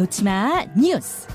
놓치마 뉴스.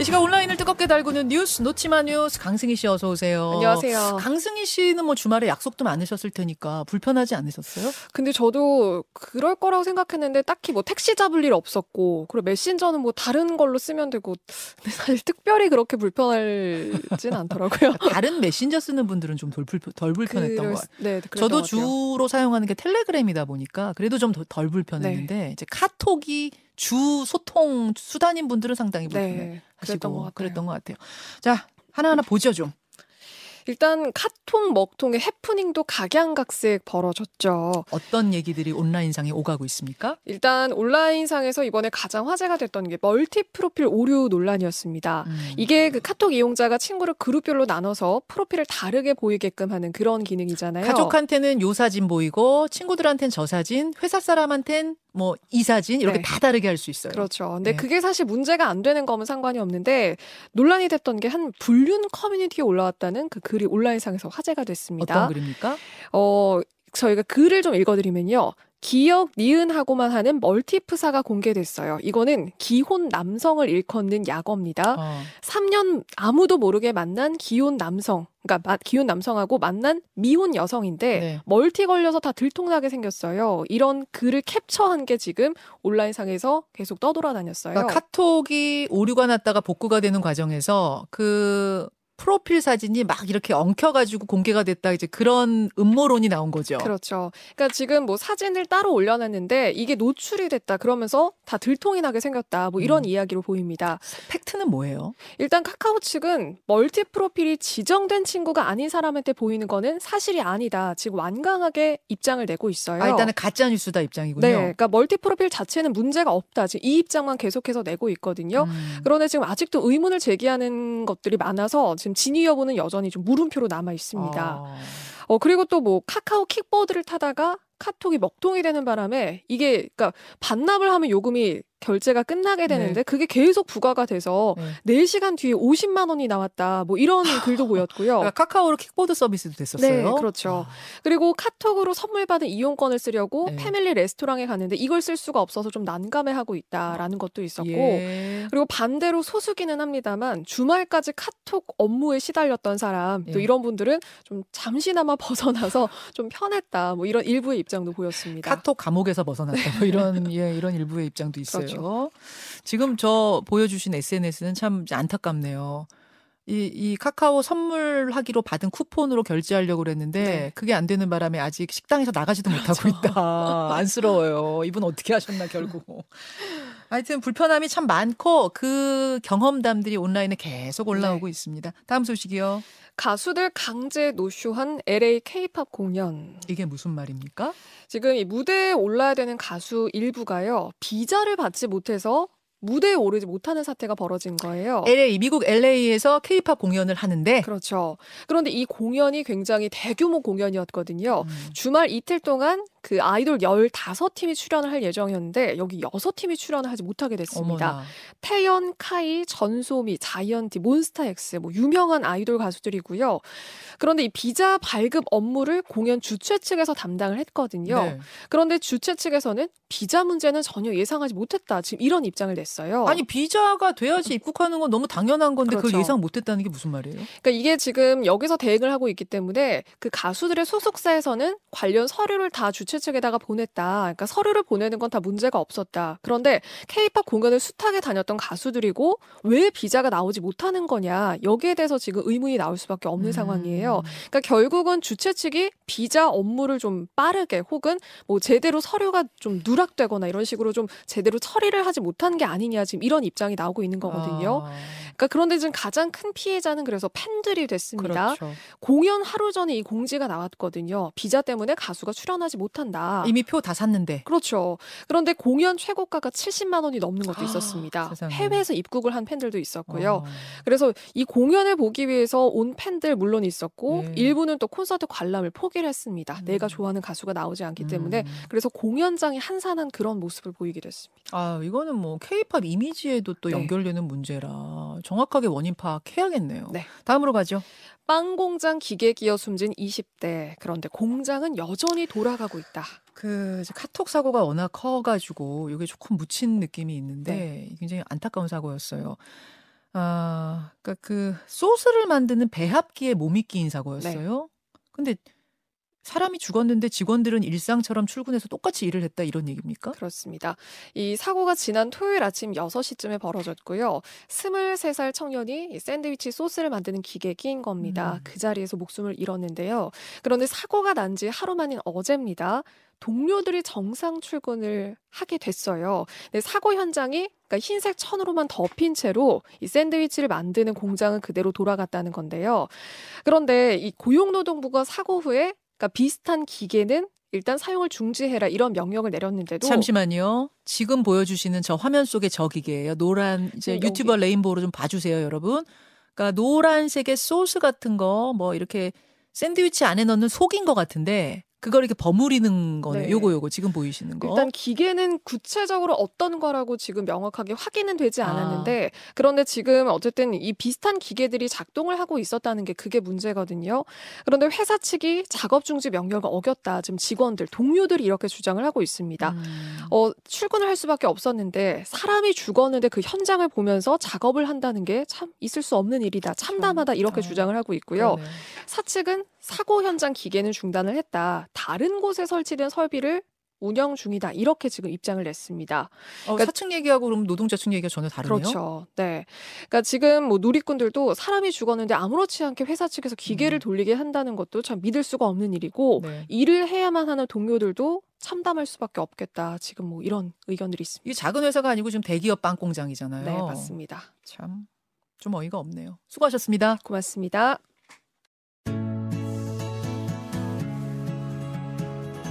이 시각 온라인을 뜨겁게 달구는 뉴스 놓치마 뉴스 강승희 씨 어서 오세요. 안녕하세요. 강승희 씨는 뭐 주말에 약속도 많으셨을 테니까 불편하지 않으셨어요? 근데 저도 그럴 거라고 생각했는데 딱히 뭐 택시 잡을 일 없었고 그리고 메신저는 뭐 다른 걸로 쓰면 되고 근데 사실 특별히 그렇게 불편하진 않더라고요. 다른 메신저 쓰는 분들은 좀덜덜 불편했던 그럴 것 수- 같아요. 네, 저도. 주로 사용하는 게 텔레그램이다 보니까 그래도 좀 덜 불편했는데 네. 이제 카톡이 주 소통 수단인 분들은 상당히 불편해. 네, 그랬던 것 같아요. 그랬던 것 같아요. 자 하나하나 보죠 좀. 일단 카톡 먹통의 해프닝도 각양각색 벌어졌죠. 어떤 얘기들이 온라인상에 오가고 있습니까? 일단 온라인상에서 이번에 가장 화제가 됐던 게 멀티 프로필 오류 논란이었습니다. 음. 이게 그 카톡 이용자가 친구를 그룹별로 나눠서 프로필을 다르게 보이게끔 하는 그런 기능이잖아요. 가족한테는 요 사진 보이고 친구들한테는 저 사진, 회사 사람한테는 뭐 이 사진 이렇게 네. 다 다르게 할 수 있어요. 그렇죠. 근데 네. 그게 사실 문제가 안 되는 거면 상관이 없는데 논란이 됐던 게 한 불륜 커뮤니티에 올라왔다는 그 글이 온라인상에서 화제가 됐습니다. 어떤 글입니까? 어, 저희가 글을 좀 읽어드리면요. 기억 니은하고만 하는 멀티프사가 공개됐어요. 이거는 기혼 남성을 일컫는 약어입니다. 어. 3년 아무도 모르게 만난 기혼 남성, 그러니까 마- 기혼 남성하고 만난 미혼 여성인데 네. 멀티 걸려서 다 들통나게 생겼어요. 이런 글을 캡처한 게 지금 온라인상에서 계속 떠돌아다녔어요. 그러니까 카톡이 오류가 났다가 복구가 되는 과정에서 그 프로필 사진이 막 이렇게 엉켜가지고 공개가 됐다 이제 그런 음모론이 나온 거죠. 그렇죠. 그러니까 지금 뭐 사진을 따로 올려놨는데 이게 노출이 됐다 그러면서 다 들통이 나게 생겼다. 뭐 이런 음. 이야기로 보입니다. 팩트는 뭐예요? 일단 카카오 측은 멀티 프로필이 지정된 친구가 아닌 사람한테 보이는 거는 사실이 아니다. 지금 완강하게 입장을 내고 있어요. 아, 일단은 가짜 뉴스다 입장이군요. 네, 그러니까 멀티 프로필 자체는 문제가 없다. 지금 이 입장만 계속해서 내고 있거든요. 음. 그런데 지금 아직도 의문을 제기하는 것들이 많아서 지금 진위 여부는 여전히 좀 물음표로 남아 있습니다. 어. 어 그리고 또 뭐 카카오 킥보드를 타다가 카톡이 먹통이 되는 바람에 이게 그러니까 반납을 하면 요금이 결제가 끝나게 되는데 네. 그게 계속 부과가 돼서 네. 4시간 뒤에 50만 원이 나왔다. 뭐 이런 글도 보였고요. 그러니까 카카오로 킥보드 서비스도 됐었어요. 네, 그렇죠. 아. 그리고 카톡으로 선물 받은 이용권을 쓰려고 네. 패밀리 레스토랑에 갔는데 이걸 쓸 수가 없어서 좀 난감해하고 있다라는 것도 있었고 예. 그리고 반대로 소수기는 합니다만 주말까지 카톡 업무에 시달렸던 사람 또 예. 이런 분들은 좀 잠시나마 벗어나서 좀 편했다 뭐 이런 일부의 입장도 보였습니다. 카톡 감옥에서 벗어났다. 뭐 이런 예, 이런 일부의 입장도 있어요. 그렇죠. 지금 저 보여주신 SNS는 참 안타깝네요. 이, 이 카카오 선물하기로 받은 쿠폰으로 결제하려고 그랬는데 네. 그게 안 되는 바람에 아직 식당에서 나가지도 못하고 있다. 안쓰러워요. 이분 어떻게 하셨나 결국. 하여튼 불편함이 참 많고 그 경험담들이 온라인에 계속 올라오고 있습니다. 다음 소식이요. 가수들 강제 노쇼한 LA K-팝 공연. 이게 무슨 말입니까? 지금 이 무대에 올라야 되는 가수 일부가요. 비자를 받지 못해서 무대에 오르지 못하는 사태가 벌어진 거예요. LA 미국 LA에서 K-팝 공연을 하는데 그렇죠. 그런데 이 공연이 굉장히 대규모 공연이었거든요. 음, 주말 이틀 동안 그 아이돌 15팀이 출연을 할 예정이었는데 여기 6팀이 출연을 하지 못하게 됐습니다. 어머나. 태연, 카이, 전소미, 자이언티, 몬스타엑스 뭐 유명한 아이돌 가수들이고요. 그런데 이 비자 발급 업무를 공연 주최 측에서 담당을 했거든요. 네. 그런데 주최 측에서는 비자 문제는 전혀 예상하지 못했다. 지금 이런 입장을 냈 어요. 아니 비자가 돼야지 입국하는 건 너무 당연한 건데 그걸 그렇죠. 예상 못했다는 게 무슨 말이에요? 그러니까 이게 지금 여기서 대응을 하고 있기 때문에 그 가수들의 소속사에서는 관련 서류를 다 주최 측에다가 보냈다. 그러니까 서류를 보내는 건 다 문제가 없었다. 그런데 케이팝 공연을 숱하게 다녔던 가수들이고 왜 비자가 나오지 못하는 거냐. 여기에 대해서 지금 의문이 나올 수밖에 없는 음. 상황이에요. 그러니까 결국은 주최 측이 비자 업무를 좀 빠르게 혹은 뭐 제대로 서류가 좀 누락되거나 이런 식으로 좀 제대로 처리를 하지 못한 게 아니 냐 지금 이런 입장이 나오고 있는 거거든요. 아, 그러니까 그런데 지금 가장 큰 피해자는 그래서 팬들이 됐습니다. 그렇죠. 공연 하루 전에 이 공지가 나왔거든요. 비자 때문에 가수가 출연하지 못한다. 이미 표 다 샀는데. 그렇죠. 그런데 공연 최고가가 70만 원이 넘는 것도 아, 있었습니다. 세상에. 해외에서 입국을 한 팬들도 있었고요. 어. 그래서 이 공연을 보기 위해서 온 팬들 물론 있었고 네. 일부는 또 콘서트 관람을 포기를 했습니다. 음. 내가 좋아하는 가수가 나오지 않기 때문에 음. 그래서 공연장이 한산한 그런 모습을 보이게 됐습니다. 아 이거는 뭐 K-팝 이미지에도 또 네. 연결되는 문제라 정확하게 원인 파악해야겠네요. 네. 다음으로 가죠. 빵 공장 기계 끼어 숨진 20대. 그런데 공장은 여전히 돌아가고 있다. 그 카톡 사고가 워낙 커가지고 이게 조금 묻힌 느낌이 있는데 네. 굉장히 안타까운 사고였어요. 아, 그러니까 그 소스를 만드는 배합기에 몸이 끼인 네. 사고였어요. 근데 사람이 죽었는데 직원들은 일상처럼 출근해서 똑같이 일을 했다 이런 얘기입니까? 그렇습니다. 이 사고가 지난 토요일 아침 6시쯤에 벌어졌고요. 23살 청년이 이 샌드위치 소스를 만드는 기계에 끼인 겁니다. 음. 그 자리에서 목숨을 잃었는데요. 그런데 사고가 난 지 하루 만인 어제입니다. 동료들이 정상 출근을 하게 됐어요. 근데 사고 현장이 그러니까 흰색 천으로만 덮인 채로 이 샌드위치를 만드는 공장은 그대로 돌아갔다는 건데요. 그런데 이 고용노동부가 사고 후에 그러니까 비슷한 기계는 일단 사용을 중지해라 이런 명령을 내렸는데도 잠시만요. 지금 보여주시는 저 화면 속의 저 기계예요. 노란 이제 음, 유튜버 여기. 레인보우로 좀 봐주세요, 여러분. 그러니까 노란색의 소스 같은 거 뭐 이렇게 샌드위치 안에 넣는 속인 것 같은데 그걸 이렇게 버무리는 거네. 네. 요거 요거 지금 보이시는 거. 일단 기계는 구체적으로 어떤 거라고 지금 명확하게 확인은 되지 아. 않았는데 그런데 지금 어쨌든 이 비슷한 기계들이 작동을 하고 있었다는 게 그게 문제거든요. 그런데 회사 측이 작업 중지 명령을 어겼다. 지금 직원들, 동료들이 이렇게 주장을 하고 있습니다. 음. 어, 출근을 할 수밖에 없었는데 사람이 죽었는데 그 현장을 보면서 작업을 한다는 게 참 있을 수 없는 일이다. 참담하다 이렇게 어, 주장을 하고 있고요. 그러네. 사측은 사고 현장 기계는 중단을 했다. 다른 곳에 설치된 설비를 운영 중이다. 이렇게 지금 입장을 냈습니다. 어, 그러니까- 사측 얘기하고 그럼 노동자 측 얘기가 전혀 다르네요. 그렇죠. 네. 그러니까 지금 뭐 누리꾼들도 사람이 죽었는데 아무렇지 않게 회사 측에서 기계를 음. 돌리게 한다는 것도 참 믿을 수가 없는 일이고 네. 일을 해야만 하는 동료들도 참담할 수밖에 없겠다. 지금 뭐 이런 의견들이 있습니다. 이게 작은 회사가 아니고 지금 대기업 빵 공장이잖아요. 네, 맞습니다. 참 좀 어이가 없네요. 수고하셨습니다. 고맙습니다.